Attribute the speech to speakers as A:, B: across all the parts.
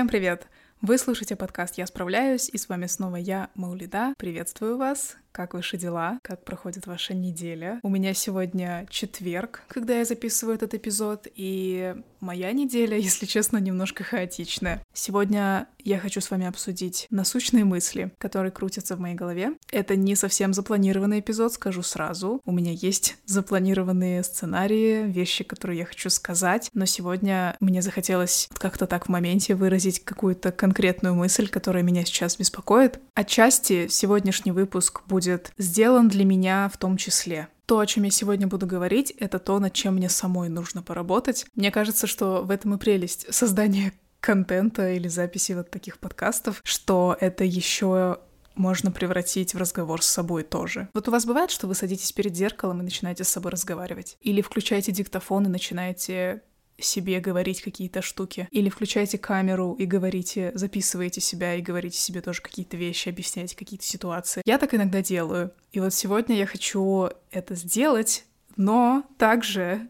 A: Всем привет! Вы слушаете подкаст «Я справляюсь», и с вами снова я, Маулида. Приветствую вас! Как ваши дела? Как проходит ваша неделя? У меня сегодня четверг, когда я записываю этот эпизод, и моя неделя, если честно, немножко хаотичная. Сегодня я хочу с вами обсудить насущные мысли, которые крутятся в моей голове. Это не совсем запланированный эпизод, скажу сразу. У меня есть запланированные сценарии, вещи, которые я хочу сказать, но сегодня мне захотелось как-то так в моменте выразить какую-то конкретную мысль, которая меня сейчас беспокоит. Отчасти сегодняшний выпуск будет будет сделан для меня в том числе. То, о чем я сегодня буду говорить, это то, над чем мне самой нужно поработать. Мне кажется, что в этом и прелесть создания контента или записи вот таких подкастов, что это еще можно превратить в разговор с собой тоже. Вот у вас бывает, что вы садитесь перед зеркалом и начинаете с собой разговаривать? Или включаете диктофон и начинаете себе говорить какие-то штуки. Или включайте камеру и говорите, записываете себя и говорите себе тоже какие-то вещи, объясняете какие-то ситуации. Я так иногда делаю. И вот сегодня я хочу это сделать, но также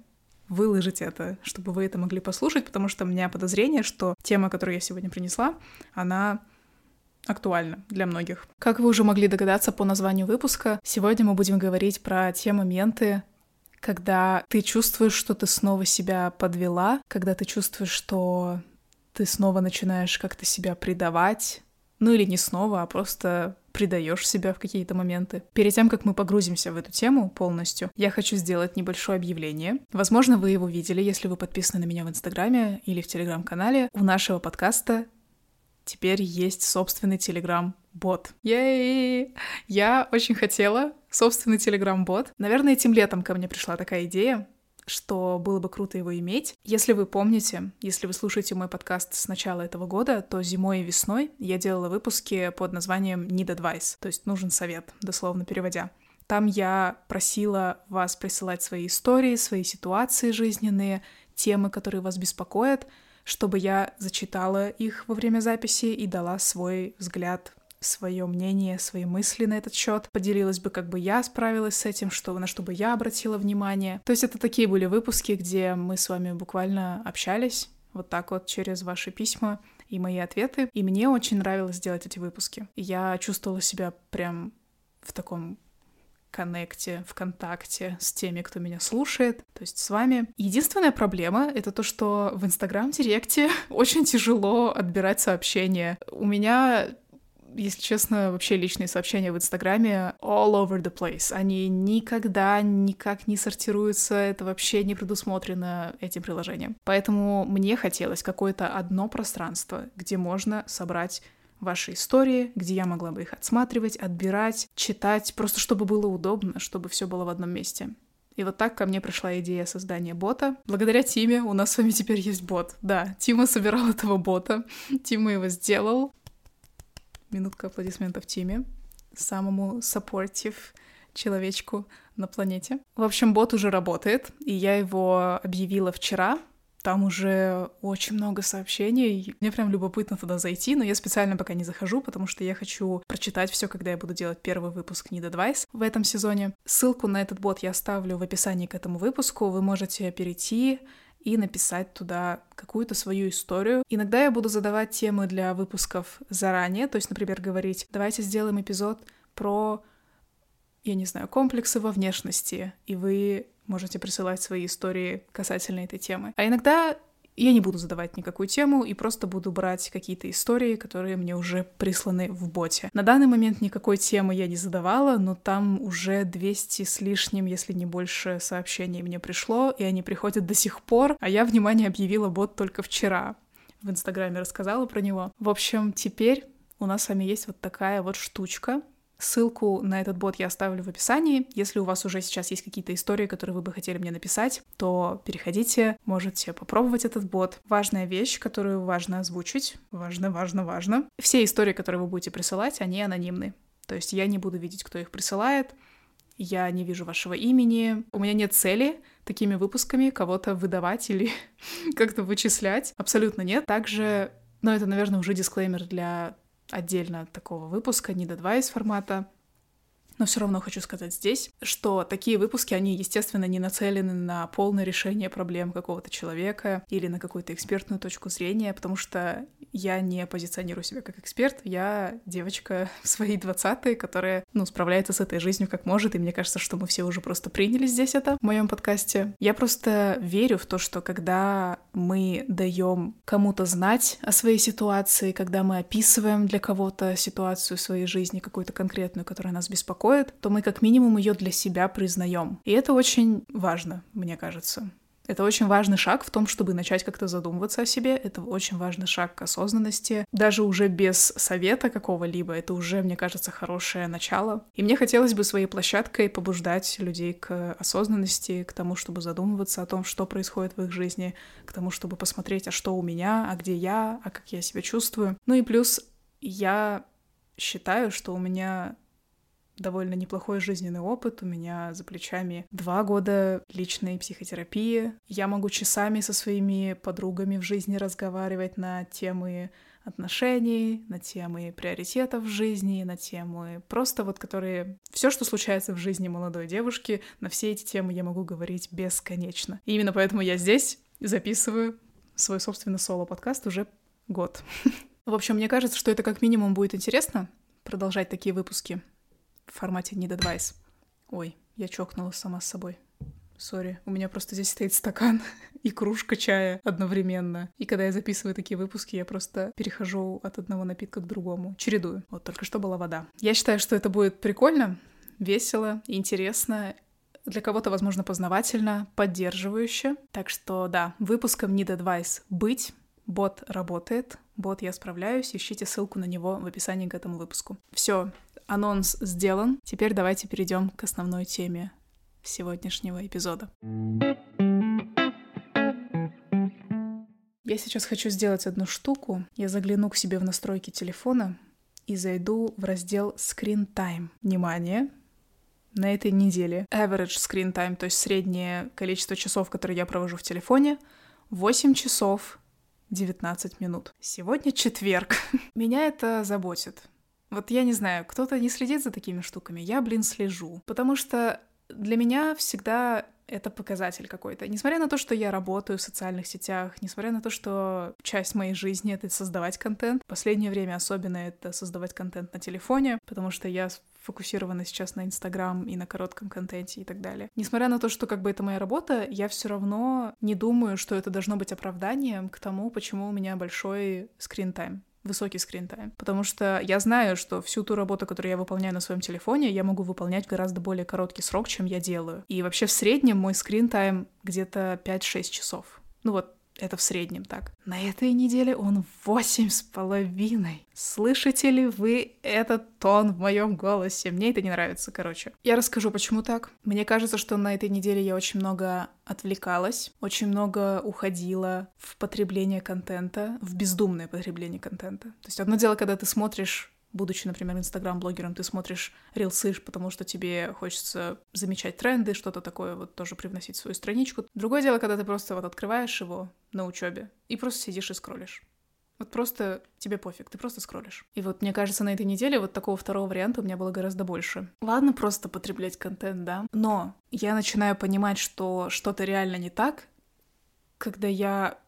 A: выложить это, чтобы вы это могли послушать, потому что у меня подозрение, что тема, которую я сегодня принесла, она актуальна для многих. Как вы уже могли догадаться по названию выпуска, сегодня мы будем говорить про те моменты, когда ты чувствуешь, что ты снова себя подвела, когда ты чувствуешь, что ты снова начинаешь как-то себя предавать, ну или не снова, а просто предаешь себя в какие-то моменты. Перед тем, как мы погрузимся в эту тему полностью, я хочу сделать небольшое объявление. Возможно, вы его видели, если вы подписаны на меня в Инстаграме или в Телеграм-канале. У нашего подкаста теперь есть собственный Телеграм-бот. Ей! Я очень хотела собственный Телеграм-бот. Наверное, этим летом ко мне пришла такая идея, что было бы круто его иметь. Если вы помните, если вы слушаете мой подкаст с начала этого года, то зимой и весной я делала выпуски под названием Need Advice, то есть нужен совет, дословно переводя. Там я просила вас присылать свои истории, свои ситуации жизненные, темы, которые вас беспокоят, чтобы я зачитала их во время записи и дала свой взгляд свое мнение, свои мысли на этот счет, поделилась бы, как бы я справилась с этим, что, на что бы я обратила внимание. То есть это такие были выпуски, где мы с вами буквально общались вот так вот через ваши письма и мои ответы. И мне очень нравилось делать эти выпуски. Я чувствовала себя прям в таком коннекте, в контакте с теми, кто меня слушает, то есть с вами. Единственная проблема — это то, что в Инстаграм-директе очень тяжело отбирать сообщения. У меня если честно, вообще личные сообщения в Инстаграме all over the place. Они никогда никак не сортируются, это вообще не предусмотрено этим приложением. Поэтому мне хотелось какое-то одно пространство, где можно собрать ваши истории, где я могла бы их отсматривать, отбирать, читать, просто чтобы было удобно, чтобы все было в одном месте. И вот так ко мне пришла идея создания бота. Благодаря Тиме у нас с вами теперь есть бот. Да, Тима собирал этого бота, Тима его сделал, Минутка аплодисментов Тиме, самому supportive человечку на планете. В общем, бот уже работает, и я его объявила вчера. Там уже очень много сообщений. Мне прям любопытно туда зайти, но я специально пока не захожу, потому что я хочу прочитать все, когда я буду делать первый выпуск Need Advice в этом сезоне. Ссылку на этот бот я оставлю в описании к этому выпуску. Вы можете перейти и написать туда какую-то свою историю. Иногда я буду задавать темы для выпусков заранее, то есть, например, говорить, давайте сделаем эпизод про, я не знаю, комплексы во внешности, и вы можете присылать свои истории касательно этой темы. А иногда я не буду задавать никакую тему и просто буду брать какие-то истории, которые мне уже присланы в боте. На данный момент никакой темы я не задавала, но там уже 200 с лишним, если не больше, сообщений мне пришло, и они приходят до сих пор, а я, внимание, объявила бот только вчера. В Инстаграме рассказала про него. В общем, теперь у нас с вами есть вот такая вот штучка, Ссылку на этот бот я оставлю в описании. Если у вас уже сейчас есть какие-то истории, которые вы бы хотели мне написать, то переходите, можете попробовать этот бот. Важная вещь, которую важно озвучить. Важно, важно, важно. Все истории, которые вы будете присылать, они анонимны. То есть я не буду видеть, кто их присылает, я не вижу вашего имени, у меня нет цели такими выпусками кого-то выдавать или как-то вычислять. Абсолютно нет. Также, но это, наверное, уже дисклеймер для отдельно от такого выпуска, не до два из формата. Но все равно хочу сказать здесь, что такие выпуски, они, естественно, не нацелены на полное решение проблем какого-то человека или на какую-то экспертную точку зрения, потому что я не позиционирую себя как эксперт, я девочка в свои 20 которая, ну, справляется с этой жизнью как может, и мне кажется, что мы все уже просто приняли здесь это в моем подкасте. Я просто верю в то, что когда мы даем кому-то знать о своей ситуации, когда мы описываем для кого-то ситуацию своей жизни, какую-то конкретную, которая нас беспокоит, то мы как минимум ее для себя признаем. И это очень важно, мне кажется. Это очень важный шаг в том, чтобы начать как-то задумываться о себе. Это очень важный шаг к осознанности. Даже уже без совета какого-либо, это уже, мне кажется, хорошее начало. И мне хотелось бы своей площадкой побуждать людей к осознанности, к тому, чтобы задумываться о том, что происходит в их жизни, к тому, чтобы посмотреть, а что у меня, а где я, а как я себя чувствую. Ну и плюс я считаю, что у меня довольно неплохой жизненный опыт. У меня за плечами два года личной психотерапии. Я могу часами со своими подругами в жизни разговаривать на темы отношений, на темы приоритетов в жизни, на темы просто вот которые... Все, что случается в жизни молодой девушки, на все эти темы я могу говорить бесконечно. И именно поэтому я здесь записываю свой собственный соло-подкаст уже год. В общем, мне кажется, что это как минимум будет интересно продолжать такие выпуски в формате Need Advice. Ой, я чокнулась сама с собой. Сори, у меня просто здесь стоит стакан и кружка чая одновременно. И когда я записываю такие выпуски, я просто перехожу от одного напитка к другому. Чередую. Вот только что была вода. Я считаю, что это будет прикольно, весело, интересно. Для кого-то, возможно, познавательно, поддерживающе. Так что, да, выпуском Need Advice быть. Бот работает. Бот я справляюсь. Ищите ссылку на него в описании к этому выпуску. Все, анонс сделан. Теперь давайте перейдем к основной теме сегодняшнего эпизода. Я сейчас хочу сделать одну штуку. Я загляну к себе в настройки телефона и зайду в раздел Screen Time. Внимание! На этой неделе average screen time, то есть среднее количество часов, которые я провожу в телефоне, 8 часов 19 минут. Сегодня четверг. Меня это заботит. Вот я не знаю, кто-то не следит за такими штуками, я, блин, слежу. Потому что для меня всегда это показатель какой-то. Несмотря на то, что я работаю в социальных сетях, несмотря на то, что часть моей жизни — это создавать контент, последнее время особенно это создавать контент на телефоне, потому что я фокусирована сейчас на Инстаграм и на коротком контенте и так далее. Несмотря на то, что как бы это моя работа, я все равно не думаю, что это должно быть оправданием к тому, почему у меня большой скрин-тайм высокий скрин-тайм. Потому что я знаю, что всю ту работу, которую я выполняю на своем телефоне, я могу выполнять гораздо более короткий срок, чем я делаю. И вообще в среднем мой скрин-тайм где-то 5-6 часов. Ну вот это в среднем так. На этой неделе он восемь с половиной. Слышите ли вы этот тон в моем голосе? Мне это не нравится, короче. Я расскажу, почему так. Мне кажется, что на этой неделе я очень много отвлекалась, очень много уходила в потребление контента, в бездумное потребление контента. То есть одно дело, когда ты смотришь будучи, например, инстаграм-блогером, ты смотришь рилсы, потому что тебе хочется замечать тренды, что-то такое вот тоже привносить в свою страничку. Другое дело, когда ты просто вот открываешь его на учебе и просто сидишь и скроллишь. Вот просто тебе пофиг, ты просто скроллишь. И вот мне кажется, на этой неделе вот такого второго варианта у меня было гораздо больше. Ладно просто потреблять контент, да, но я начинаю понимать, что что-то реально не так, когда я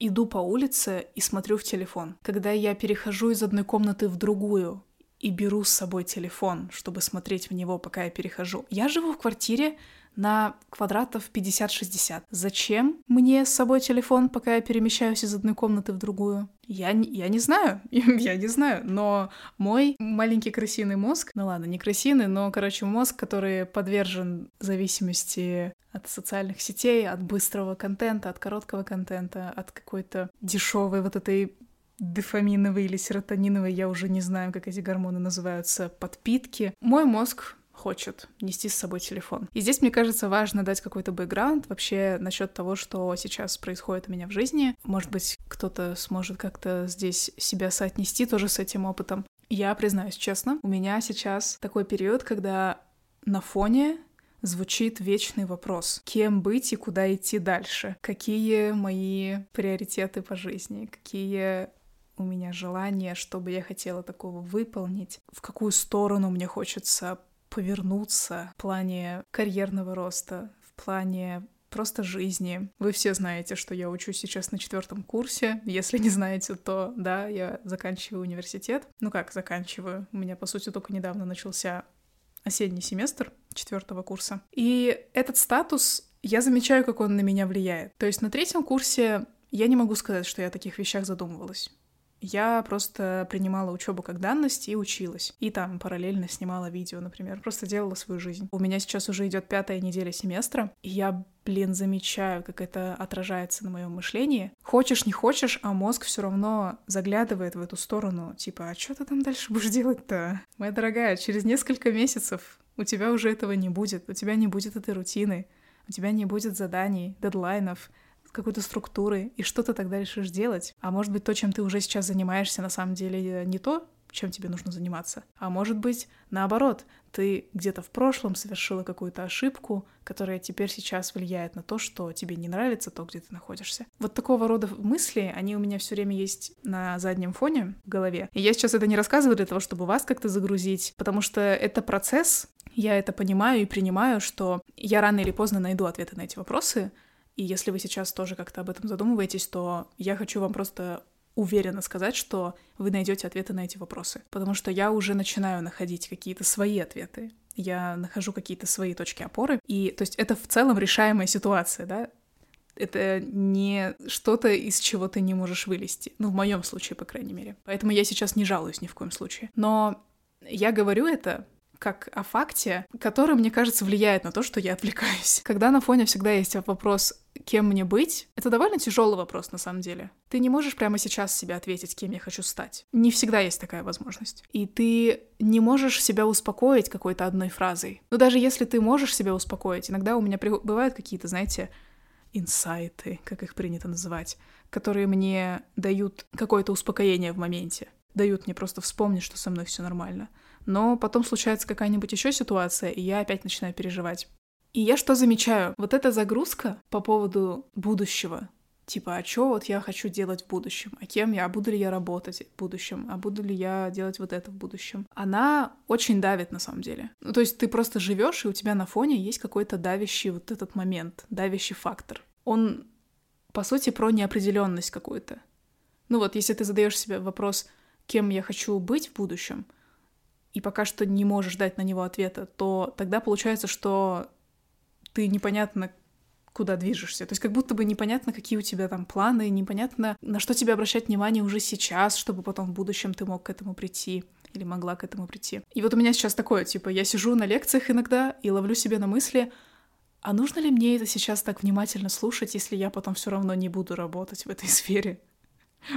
A: иду по улице и смотрю в телефон. Когда я перехожу из одной комнаты в другую и беру с собой телефон, чтобы смотреть в него, пока я перехожу. Я живу в квартире на квадратов 50-60. Зачем мне с собой телефон, пока я перемещаюсь из одной комнаты в другую? Я, я не знаю, я не знаю, но мой маленький крысиный мозг, ну ладно, не крысиный, но, короче, мозг, который подвержен зависимости от социальных сетей, от быстрого контента, от короткого контента, от какой-то дешевой вот этой дофаминовой или серотониновой, я уже не знаю, как эти гормоны называются, подпитки. Мой мозг хочет нести с собой телефон. И здесь, мне кажется, важно дать какой-то бэкграунд вообще насчет того, что сейчас происходит у меня в жизни. Может быть, кто-то сможет как-то здесь себя соотнести тоже с этим опытом. Я признаюсь честно, у меня сейчас такой период, когда на фоне звучит вечный вопрос. Кем быть и куда идти дальше? Какие мои приоритеты по жизни? Какие у меня желания, что бы я хотела такого выполнить? В какую сторону мне хочется повернуться в плане карьерного роста, в плане просто жизни. Вы все знаете, что я учусь сейчас на четвертом курсе. Если не знаете, то да, я заканчиваю университет. Ну как заканчиваю? У меня, по сути, только недавно начался осенний семестр четвертого курса. И этот статус, я замечаю, как он на меня влияет. То есть на третьем курсе я не могу сказать, что я о таких вещах задумывалась. Я просто принимала учебу как данность и училась. И там параллельно снимала видео, например. Просто делала свою жизнь. У меня сейчас уже идет пятая неделя семестра, и я, блин, замечаю, как это отражается на моем мышлении. Хочешь, не хочешь, а мозг все равно заглядывает в эту сторону. Типа, а что ты там дальше будешь делать-то? Моя дорогая, через несколько месяцев у тебя уже этого не будет. У тебя не будет этой рутины. У тебя не будет заданий, дедлайнов какой-то структуры, и что ты тогда решишь делать. А может быть, то, чем ты уже сейчас занимаешься, на самом деле не то, чем тебе нужно заниматься. А может быть, наоборот, ты где-то в прошлом совершила какую-то ошибку, которая теперь сейчас влияет на то, что тебе не нравится то, где ты находишься. Вот такого рода мысли, они у меня все время есть на заднем фоне в голове. И я сейчас это не рассказываю для того, чтобы вас как-то загрузить, потому что это процесс, я это понимаю и принимаю, что я рано или поздно найду ответы на эти вопросы, и если вы сейчас тоже как-то об этом задумываетесь, то я хочу вам просто уверенно сказать, что вы найдете ответы на эти вопросы. Потому что я уже начинаю находить какие-то свои ответы. Я нахожу какие-то свои точки опоры. И то есть это в целом решаемая ситуация, да? Это не что-то, из чего ты не можешь вылезти. Ну, в моем случае, по крайней мере. Поэтому я сейчас не жалуюсь ни в коем случае. Но я говорю это как о факте, который, мне кажется, влияет на то, что я отвлекаюсь. Когда на фоне всегда есть вопрос, кем мне быть, это довольно тяжелый вопрос на самом деле. Ты не можешь прямо сейчас себе ответить, кем я хочу стать. Не всегда есть такая возможность. И ты не можешь себя успокоить какой-то одной фразой. Но даже если ты можешь себя успокоить, иногда у меня бывают какие-то, знаете, инсайты, как их принято называть, которые мне дают какое-то успокоение в моменте, дают мне просто вспомнить, что со мной все нормально но потом случается какая-нибудь еще ситуация, и я опять начинаю переживать. И я что замечаю? Вот эта загрузка по поводу будущего, типа, а что вот я хочу делать в будущем, а кем я, а буду ли я работать в будущем, а буду ли я делать вот это в будущем, она очень давит на самом деле. Ну, то есть ты просто живешь, и у тебя на фоне есть какой-то давящий вот этот момент, давящий фактор. Он, по сути, про неопределенность какую-то. Ну вот, если ты задаешь себе вопрос, кем я хочу быть в будущем — и пока что не можешь дать на него ответа, то тогда получается, что ты непонятно куда движешься. То есть как будто бы непонятно, какие у тебя там планы, непонятно, на что тебе обращать внимание уже сейчас, чтобы потом в будущем ты мог к этому прийти или могла к этому прийти. И вот у меня сейчас такое, типа, я сижу на лекциях иногда и ловлю себе на мысли, а нужно ли мне это сейчас так внимательно слушать, если я потом все равно не буду работать в этой сфере?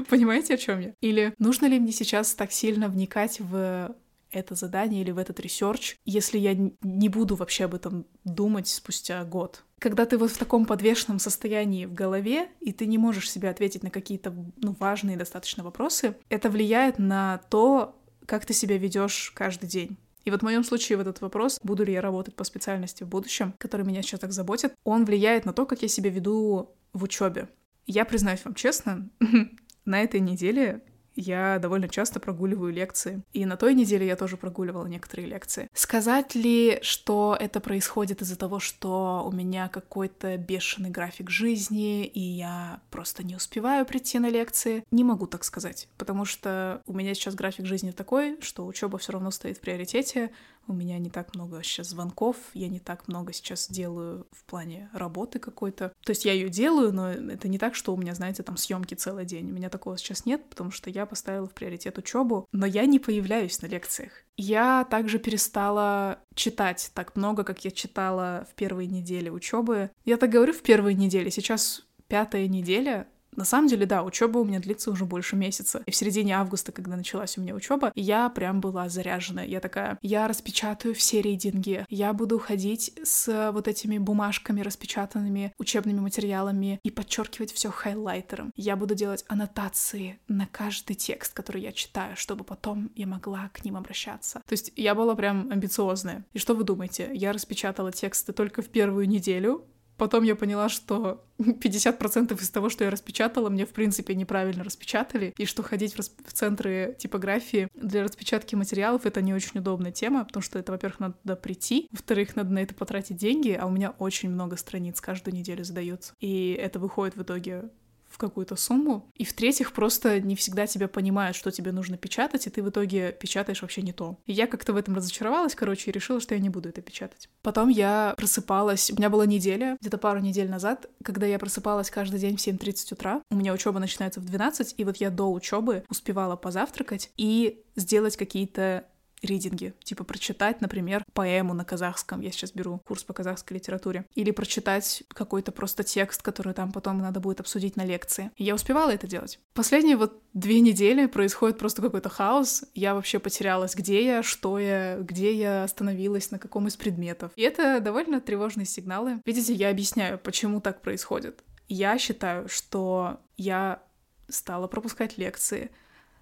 A: Понимаете, о чем я? Или нужно ли мне сейчас так сильно вникать в это задание или в этот research, если я не буду вообще об этом думать спустя год. Когда ты вот в таком подвешенном состоянии в голове, и ты не можешь себе ответить на какие-то ну, важные достаточно вопросы, это влияет на то, как ты себя ведешь каждый день. И вот в моем случае в этот вопрос, буду ли я работать по специальности в будущем, который меня сейчас так заботит, он влияет на то, как я себя веду в учебе. Я признаюсь вам честно, на этой неделе я довольно часто прогуливаю лекции. И на той неделе я тоже прогуливала некоторые лекции. Сказать ли, что это происходит из-за того, что у меня какой-то бешеный график жизни, и я просто не успеваю прийти на лекции? Не могу так сказать, потому что у меня сейчас график жизни такой, что учеба все равно стоит в приоритете, у меня не так много сейчас звонков, я не так много сейчас делаю в плане работы какой-то. То есть я ее делаю, но это не так, что у меня, знаете, там съемки целый день. У меня такого сейчас нет, потому что я поставила в приоритет учебу, но я не появляюсь на лекциях. Я также перестала читать так много, как я читала в первые недели учебы. Я так говорю в первые недели, сейчас пятая неделя, на самом деле, да, учеба у меня длится уже больше месяца. И в середине августа, когда началась у меня учеба, я прям была заряжена. Я такая, я распечатаю все рейдинги, я буду ходить с вот этими бумажками распечатанными учебными материалами и подчеркивать все хайлайтером. Я буду делать аннотации на каждый текст, который я читаю, чтобы потом я могла к ним обращаться. То есть я была прям амбициозная. И что вы думаете? Я распечатала тексты только в первую неделю, Потом я поняла, что 50% из того, что я распечатала, мне, в принципе, неправильно распечатали, и что ходить в, рас... в центры типографии для распечатки материалов — это не очень удобная тема, потому что это, во-первых, надо туда прийти, во-вторых, надо на это потратить деньги, а у меня очень много страниц каждую неделю задается. И это выходит в итоге в какую-то сумму. И в-третьих, просто не всегда тебя понимают, что тебе нужно печатать, и ты в итоге печатаешь вообще не то. И я как-то в этом разочаровалась, короче, и решила, что я не буду это печатать. Потом я просыпалась, у меня была неделя, где-то пару недель назад, когда я просыпалась каждый день в 7.30 утра. У меня учеба начинается в 12, и вот я до учебы успевала позавтракать и сделать какие-то ридинги, типа прочитать, например, поэму на казахском, я сейчас беру курс по казахской литературе, или прочитать какой-то просто текст, который там потом надо будет обсудить на лекции. Я успевала это делать. Последние вот две недели происходит просто какой-то хаос, я вообще потерялась, где я, что я, где я остановилась, на каком из предметов. И это довольно тревожные сигналы. Видите, я объясняю, почему так происходит. Я считаю, что я стала пропускать лекции,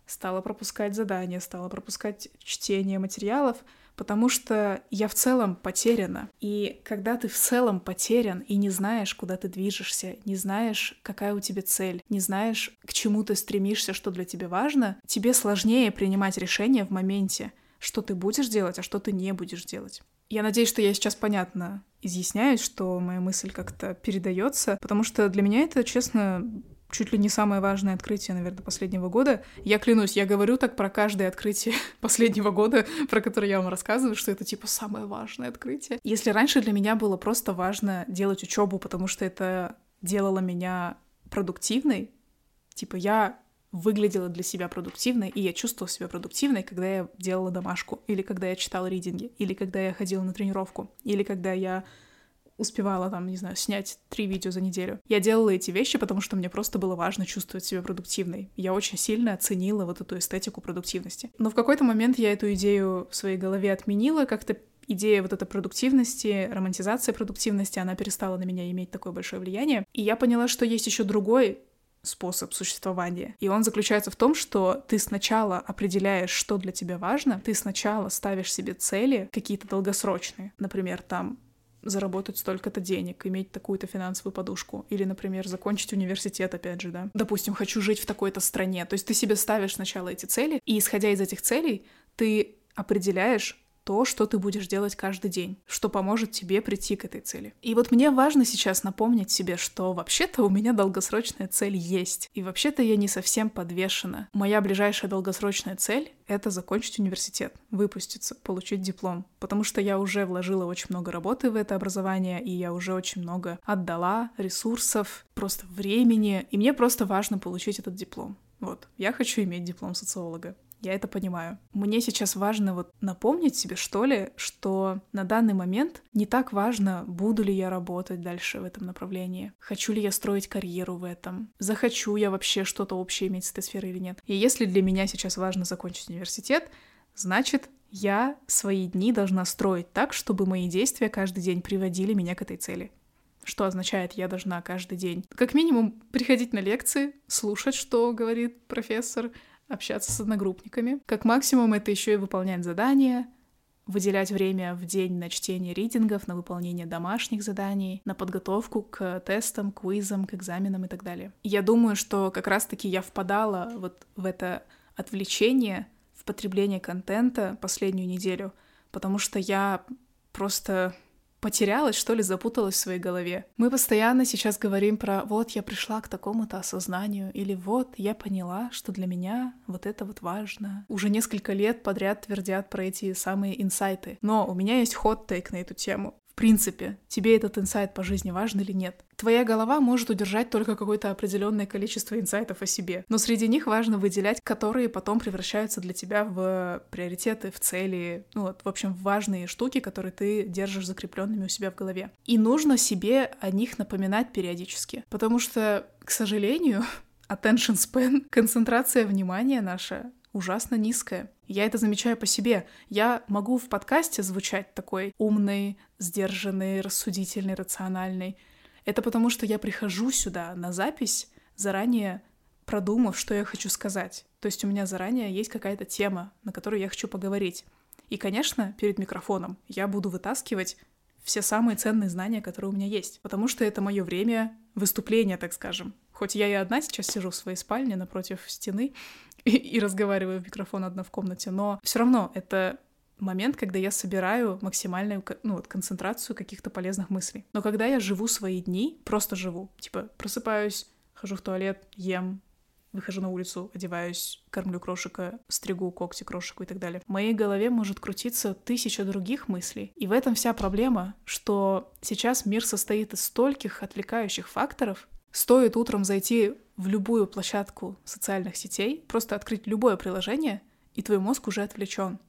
A: стала пропускать задания, стала пропускать чтение материалов, потому что я в целом потеряна. И когда ты в целом потерян и не знаешь, куда ты движешься, не знаешь, какая у тебя цель, не знаешь, к чему ты стремишься, что для тебя важно, тебе сложнее принимать решения в моменте, что ты будешь делать, а что ты не будешь делать. Я надеюсь, что я сейчас понятно изъясняюсь, что моя мысль как-то передается, потому что для меня это, честно, чуть ли не самое важное открытие, наверное, последнего года. Я клянусь, я говорю так про каждое открытие последнего года, про которое я вам рассказываю, что это типа самое важное открытие. Если раньше для меня было просто важно делать учебу, потому что это делало меня продуктивной, типа я выглядела для себя продуктивной, и я чувствовала себя продуктивной, когда я делала домашку, или когда я читала ридинги, или когда я ходила на тренировку, или когда я успевала там, не знаю, снять три видео за неделю. Я делала эти вещи, потому что мне просто было важно чувствовать себя продуктивной. Я очень сильно оценила вот эту эстетику продуктивности. Но в какой-то момент я эту идею в своей голове отменила, как-то идея вот этой продуктивности, романтизация продуктивности, она перестала на меня иметь такое большое влияние. И я поняла, что есть еще другой способ существования. И он заключается в том, что ты сначала определяешь, что для тебя важно, ты сначала ставишь себе цели какие-то долгосрочные, например, там заработать столько-то денег, иметь такую-то финансовую подушку. Или, например, закончить университет, опять же, да. Допустим, хочу жить в такой-то стране. То есть ты себе ставишь сначала эти цели, и исходя из этих целей, ты определяешь, то, что ты будешь делать каждый день, что поможет тебе прийти к этой цели. И вот мне важно сейчас напомнить себе, что вообще-то у меня долгосрочная цель есть. И вообще-то я не совсем подвешена. Моя ближайшая долгосрочная цель — это закончить университет, выпуститься, получить диплом. Потому что я уже вложила очень много работы в это образование, и я уже очень много отдала ресурсов, просто времени. И мне просто важно получить этот диплом. Вот, я хочу иметь диплом социолога я это понимаю. Мне сейчас важно вот напомнить себе, что ли, что на данный момент не так важно, буду ли я работать дальше в этом направлении, хочу ли я строить карьеру в этом, захочу я вообще что-то общее иметь с этой сферой или нет. И если для меня сейчас важно закончить университет, значит, я свои дни должна строить так, чтобы мои действия каждый день приводили меня к этой цели. Что означает, я должна каждый день, как минимум, приходить на лекции, слушать, что говорит профессор, общаться с одногруппниками. Как максимум это еще и выполнять задания, выделять время в день на чтение ридингов, на выполнение домашних заданий, на подготовку к тестам, квизам, к экзаменам и так далее. Я думаю, что как раз-таки я впадала вот в это отвлечение, в потребление контента последнюю неделю, потому что я просто потерялась, что ли, запуталась в своей голове. Мы постоянно сейчас говорим про «вот я пришла к такому-то осознанию» или «вот я поняла, что для меня вот это вот важно». Уже несколько лет подряд твердят про эти самые инсайты. Но у меня есть ход-тейк на эту тему принципе, тебе этот инсайт по жизни важен или нет. Твоя голова может удержать только какое-то определенное количество инсайтов о себе, но среди них важно выделять, которые потом превращаются для тебя в приоритеты, в цели, ну вот, в общем, в важные штуки, которые ты держишь закрепленными у себя в голове. И нужно себе о них напоминать периодически, потому что, к сожалению, attention span, концентрация внимания наша ужасно низкая. Я это замечаю по себе. Я могу в подкасте звучать такой умный, сдержанный, рассудительный, рациональный. Это потому, что я прихожу сюда на запись, заранее продумав, что я хочу сказать. То есть у меня заранее есть какая-то тема, на которую я хочу поговорить. И, конечно, перед микрофоном я буду вытаскивать все самые ценные знания, которые у меня есть. Потому что это мое время выступления, так скажем. Хоть я и одна сейчас сижу в своей спальне напротив стены и, и разговариваю в микрофон одна в комнате, но все равно это момент, когда я собираю максимальную ну, вот, концентрацию каких-то полезных мыслей. Но когда я живу свои дни, просто живу, типа просыпаюсь, хожу в туалет, ем, выхожу на улицу, одеваюсь, кормлю крошика, стригу когти крошику и так далее. В моей голове может крутиться тысяча других мыслей. И в этом вся проблема, что сейчас мир состоит из стольких отвлекающих факторов. Стоит утром зайти в любую площадку социальных сетей, просто открыть любое приложение, и твой мозг уже отвлечен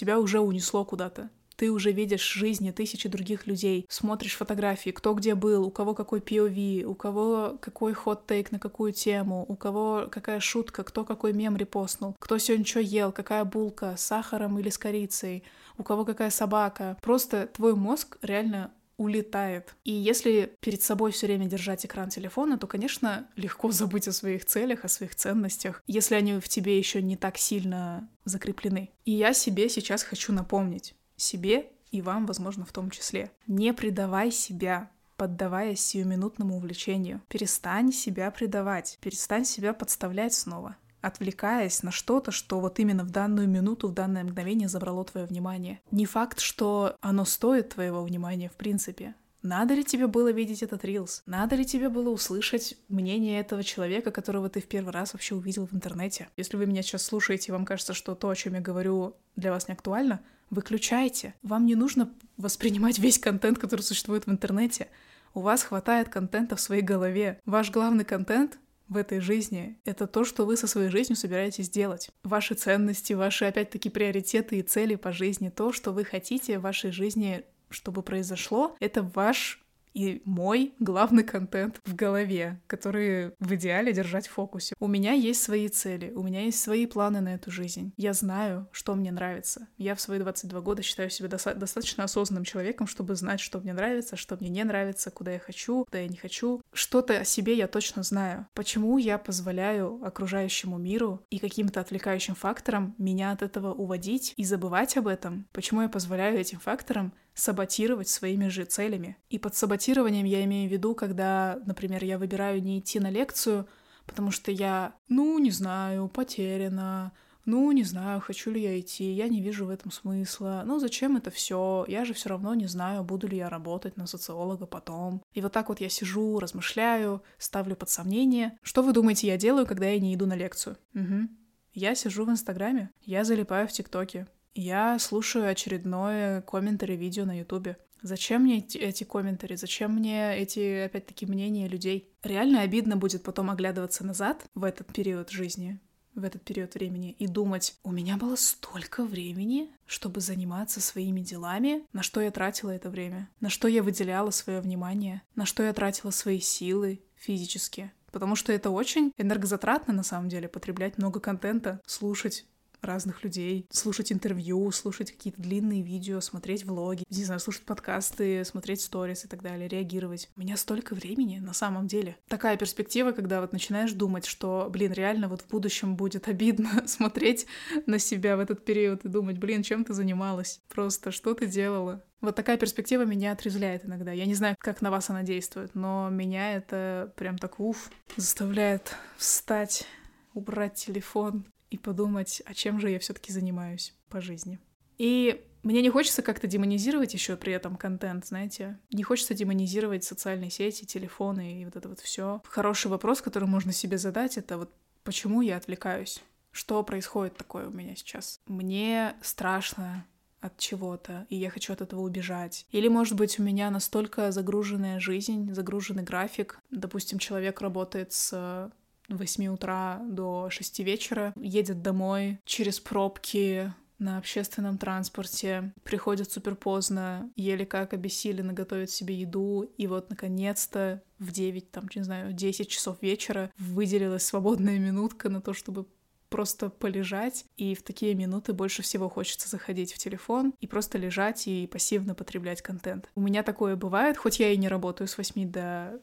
A: тебя уже унесло куда-то. Ты уже видишь жизни тысячи других людей, смотришь фотографии, кто где был, у кого какой POV, у кого какой хот-тейк на какую тему, у кого какая шутка, кто какой мем репостнул, кто сегодня что ел, какая булка, с сахаром или с корицей, у кого какая собака. Просто твой мозг реально улетает. И если перед собой все время держать экран телефона, то, конечно, легко забыть о своих целях, о своих ценностях, если они в тебе еще не так сильно закреплены. И я себе сейчас хочу напомнить, себе и вам, возможно, в том числе. Не предавай себя, поддаваясь сиюминутному увлечению. Перестань себя предавать, перестань себя подставлять снова отвлекаясь на что-то, что вот именно в данную минуту, в данное мгновение забрало твое внимание. Не факт, что оно стоит твоего внимания в принципе. Надо ли тебе было видеть этот рилс? Надо ли тебе было услышать мнение этого человека, которого ты в первый раз вообще увидел в интернете? Если вы меня сейчас слушаете, и вам кажется, что то, о чем я говорю, для вас не актуально, выключайте. Вам не нужно воспринимать весь контент, который существует в интернете. У вас хватает контента в своей голове. Ваш главный контент в этой жизни, это то, что вы со своей жизнью собираетесь делать. Ваши ценности, ваши, опять-таки, приоритеты и цели по жизни, то, что вы хотите в вашей жизни, чтобы произошло, это ваш и мой главный контент в голове, который в идеале держать в фокусе. У меня есть свои цели, у меня есть свои планы на эту жизнь. Я знаю, что мне нравится. Я в свои 22 года считаю себя доста- достаточно осознанным человеком, чтобы знать, что мне нравится, что мне не нравится, куда я хочу, куда я не хочу. Что-то о себе я точно знаю. Почему я позволяю окружающему миру и каким-то отвлекающим факторам меня от этого уводить и забывать об этом? Почему я позволяю этим факторам саботировать своими же целями. И под саботированием я имею в виду, когда, например, я выбираю не идти на лекцию, потому что я, ну, не знаю, потеряна, ну, не знаю, хочу ли я идти, я не вижу в этом смысла, ну, зачем это все, я же все равно не знаю, буду ли я работать на социолога потом. И вот так вот я сижу, размышляю, ставлю под сомнение. Что вы думаете, я делаю, когда я не иду на лекцию? Угу. Я сижу в Инстаграме, я залипаю в ТикТоке, я слушаю очередное комментарий видео на Ютубе. Зачем мне эти, эти комментарии? Зачем мне эти, опять-таки, мнения людей? Реально обидно будет потом оглядываться назад в этот период жизни, в этот период времени и думать, у меня было столько времени, чтобы заниматься своими делами, на что я тратила это время, на что я выделяла свое внимание, на что я тратила свои силы физически. Потому что это очень энергозатратно на самом деле, потреблять много контента, слушать разных людей, слушать интервью, слушать какие-то длинные видео, смотреть влоги, не знаю, слушать подкасты, смотреть сторис и так далее, реагировать. У меня столько времени на самом деле. Такая перспектива, когда вот начинаешь думать, что, блин, реально вот в будущем будет обидно смотреть на себя в этот период и думать, блин, чем ты занималась? Просто что ты делала? Вот такая перспектива меня отрезвляет иногда. Я не знаю, как на вас она действует, но меня это прям так уф заставляет встать, убрать телефон и подумать, а чем же я все-таки занимаюсь по жизни. И мне не хочется как-то демонизировать еще при этом контент, знаете. Не хочется демонизировать социальные сети, телефоны и вот это вот все. Хороший вопрос, который можно себе задать, это вот почему я отвлекаюсь? Что происходит такое у меня сейчас? Мне страшно от чего-то, и я хочу от этого убежать. Или, может быть, у меня настолько загруженная жизнь, загруженный график. Допустим, человек работает с 8 утра до 6 вечера, едет домой через пробки, на общественном транспорте, приходят супер поздно, еле как обессиленно готовят себе еду, и вот наконец-то в 9, там, не знаю, 10 часов вечера выделилась свободная минутка на то, чтобы просто полежать, и в такие минуты больше всего хочется заходить в телефон и просто лежать и пассивно потреблять контент. У меня такое бывает, хоть я и не работаю с 8 до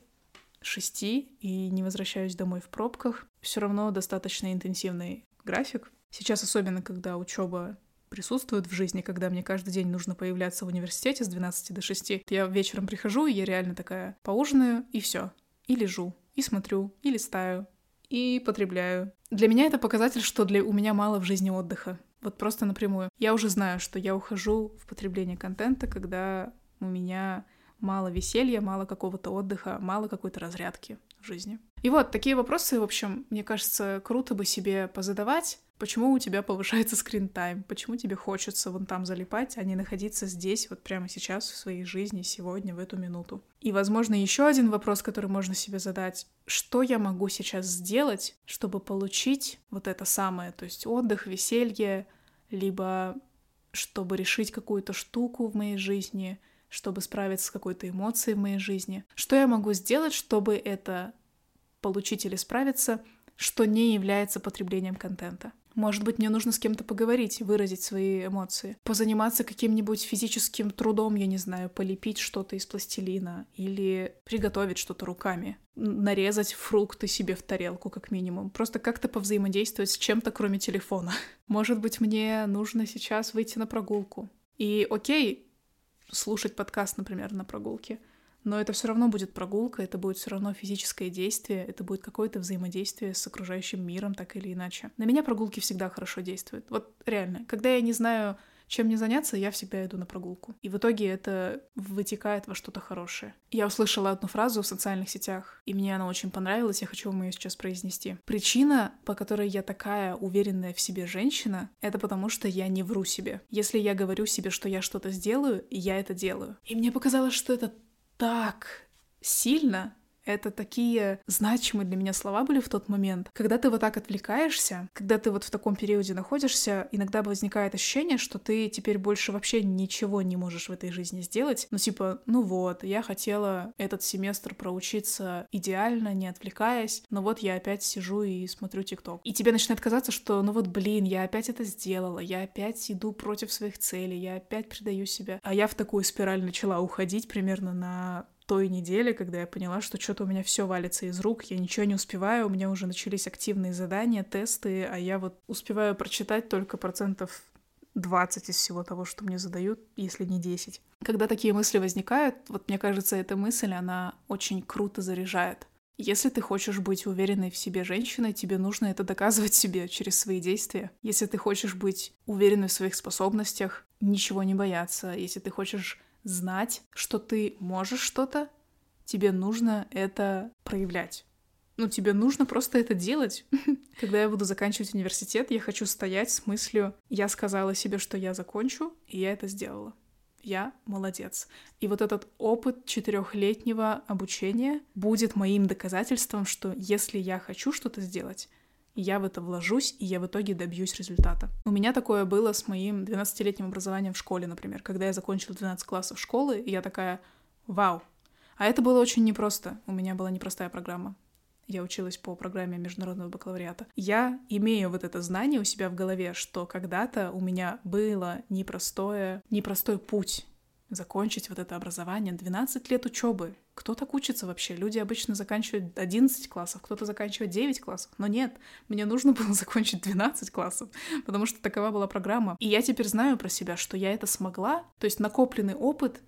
A: шести и не возвращаюсь домой в пробках. Все равно достаточно интенсивный график. Сейчас особенно, когда учеба присутствуют в жизни, когда мне каждый день нужно появляться в университете с 12 до 6. Я вечером прихожу, и я реально такая поужинаю, и все. И лежу, и смотрю, и листаю, и потребляю. Для меня это показатель, что для у меня мало в жизни отдыха. Вот просто напрямую. Я уже знаю, что я ухожу в потребление контента, когда у меня мало веселья, мало какого-то отдыха, мало какой-то разрядки в жизни. И вот такие вопросы, в общем, мне кажется, круто бы себе позадавать. Почему у тебя повышается скрин-тайм? Почему тебе хочется вон там залипать, а не находиться здесь, вот прямо сейчас, в своей жизни, сегодня, в эту минуту? И, возможно, еще один вопрос, который можно себе задать. Что я могу сейчас сделать, чтобы получить вот это самое, то есть отдых, веселье, либо чтобы решить какую-то штуку в моей жизни, чтобы справиться с какой-то эмоцией в моей жизни. Что я могу сделать, чтобы это получить или справиться, что не является потреблением контента. Может быть, мне нужно с кем-то поговорить, выразить свои эмоции. Позаниматься каким-нибудь физическим трудом, я не знаю, полепить что-то из пластилина или приготовить что-то руками. Нарезать фрукты себе в тарелку, как минимум. Просто как-то повзаимодействовать с чем-то, кроме телефона. Может быть, мне нужно сейчас выйти на прогулку. И окей, слушать подкаст, например, на прогулке. Но это все равно будет прогулка, это будет все равно физическое действие, это будет какое-то взаимодействие с окружающим миром, так или иначе. На меня прогулки всегда хорошо действуют. Вот реально, когда я не знаю, чем мне заняться, я всегда иду на прогулку. И в итоге это вытекает во что-то хорошее. Я услышала одну фразу в социальных сетях, и мне она очень понравилась, я хочу вам ее сейчас произнести. Причина, по которой я такая уверенная в себе женщина, это потому что я не вру себе. Если я говорю себе, что я что-то сделаю, я это делаю. И мне показалось, что это так сильно, это такие значимые для меня слова были в тот момент. Когда ты вот так отвлекаешься, когда ты вот в таком периоде находишься, иногда возникает ощущение, что ты теперь больше вообще ничего не можешь в этой жизни сделать. Ну, типа, ну вот, я хотела этот семестр проучиться идеально, не отвлекаясь, но вот я опять сижу и смотрю ТикТок. И тебе начинает казаться, что, ну вот, блин, я опять это сделала, я опять иду против своих целей, я опять предаю себя. А я в такую спираль начала уходить примерно на той неделе, когда я поняла, что что-то у меня все валится из рук, я ничего не успеваю, у меня уже начались активные задания, тесты, а я вот успеваю прочитать только процентов 20 из всего того, что мне задают, если не 10. Когда такие мысли возникают, вот мне кажется, эта мысль, она очень круто заряжает. Если ты хочешь быть уверенной в себе женщиной, тебе нужно это доказывать себе через свои действия. Если ты хочешь быть уверенной в своих способностях, ничего не бояться. Если ты хочешь знать, что ты можешь что-то, тебе нужно это проявлять. Ну, тебе нужно просто это делать. Когда я буду заканчивать университет, я хочу стоять с мыслью, я сказала себе, что я закончу, и я это сделала. Я молодец. И вот этот опыт четырехлетнего обучения будет моим доказательством, что если я хочу что-то сделать, я в это вложусь, и я в итоге добьюсь результата. У меня такое было с моим 12-летним образованием в школе, например. Когда я закончила 12 классов школы, и я такая, вау. А это было очень непросто. У меня была непростая программа. Я училась по программе международного бакалавриата. Я имею вот это знание у себя в голове, что когда-то у меня было непростое, непростой путь закончить вот это образование. 12 лет учебы. Кто так учится вообще? Люди обычно заканчивают 11 классов, кто-то заканчивает 9 классов. Но нет, мне нужно было закончить 12 классов, потому что такова была программа. И я теперь знаю про себя, что я это смогла. То есть накопленный опыт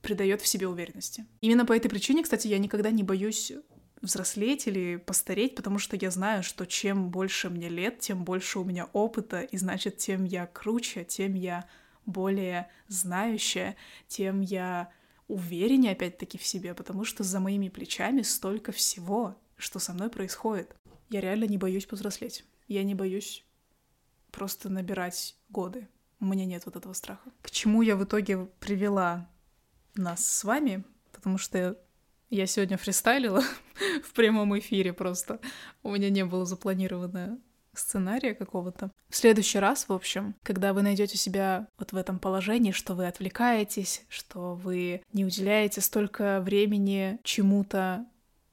A: придает в себе уверенности. Именно по этой причине, кстати, я никогда не боюсь взрослеть или постареть, потому что я знаю, что чем больше мне лет, тем больше у меня опыта, и значит, тем я круче, тем я более знающая, тем я увереннее опять-таки в себе, потому что за моими плечами столько всего, что со мной происходит. Я реально не боюсь повзрослеть. Я не боюсь просто набирать годы. У меня нет вот этого страха. К чему я в итоге привела нас с вами? Потому что я сегодня фристайлила в прямом эфире просто. У меня не было запланировано сценария какого-то. В следующий раз, в общем, когда вы найдете себя вот в этом положении, что вы отвлекаетесь, что вы не уделяете столько времени чему-то,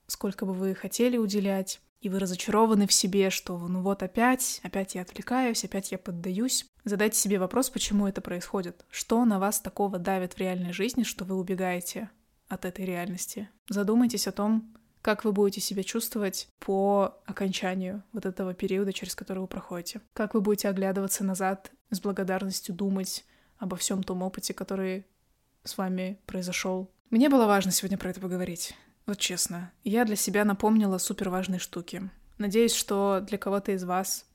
A: сколько бы вы хотели уделять, и вы разочарованы в себе, что ну вот опять, опять я отвлекаюсь, опять я поддаюсь. Задайте себе вопрос, почему это происходит. Что на вас такого давит в реальной жизни, что вы убегаете от этой реальности? Задумайтесь о том, как вы будете себя чувствовать по окончанию вот этого периода, через который вы проходите. Как вы будете оглядываться назад с благодарностью, думать обо всем том опыте, который с вами произошел. Мне было важно сегодня про это поговорить. Вот честно, я для себя напомнила супер важные штуки. Надеюсь, что для кого-то из вас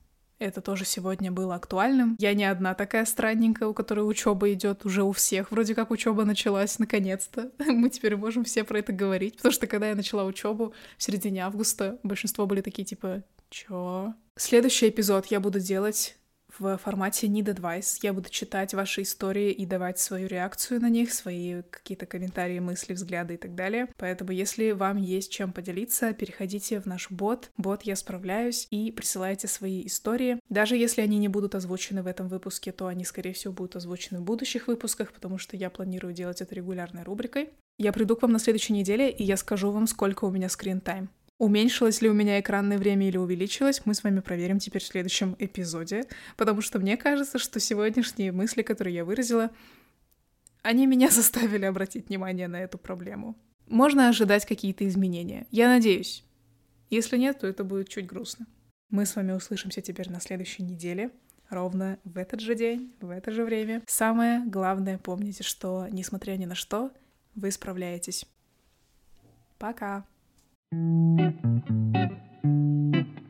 A: это тоже сегодня было актуальным. Я не одна такая странненькая, у которой учеба идет уже у всех. Вроде как учеба началась наконец-то. Мы теперь можем все про это говорить. Потому что когда я начала учебу в середине августа, большинство были такие типа, чё? Следующий эпизод я буду делать в формате Need Advice. Я буду читать ваши истории и давать свою реакцию на них, свои какие-то комментарии, мысли, взгляды и так далее. Поэтому, если вам есть чем поделиться, переходите в наш бот, бот «Я справляюсь» и присылайте свои истории. Даже если они не будут озвучены в этом выпуске, то они, скорее всего, будут озвучены в будущих выпусках, потому что я планирую делать это регулярной рубрикой. Я приду к вам на следующей неделе, и я скажу вам, сколько у меня скрин-тайм. Уменьшилось ли у меня экранное время или увеличилось, мы с вами проверим теперь в следующем эпизоде, потому что мне кажется, что сегодняшние мысли, которые я выразила, они меня заставили обратить внимание на эту проблему. Можно ожидать какие-то изменения. Я надеюсь. Если нет, то это будет чуть грустно. Мы с вами услышимся теперь на следующей неделе, ровно в этот же день, в это же время. Самое главное, помните, что, несмотря ни на что, вы справляетесь. Пока! Thank you.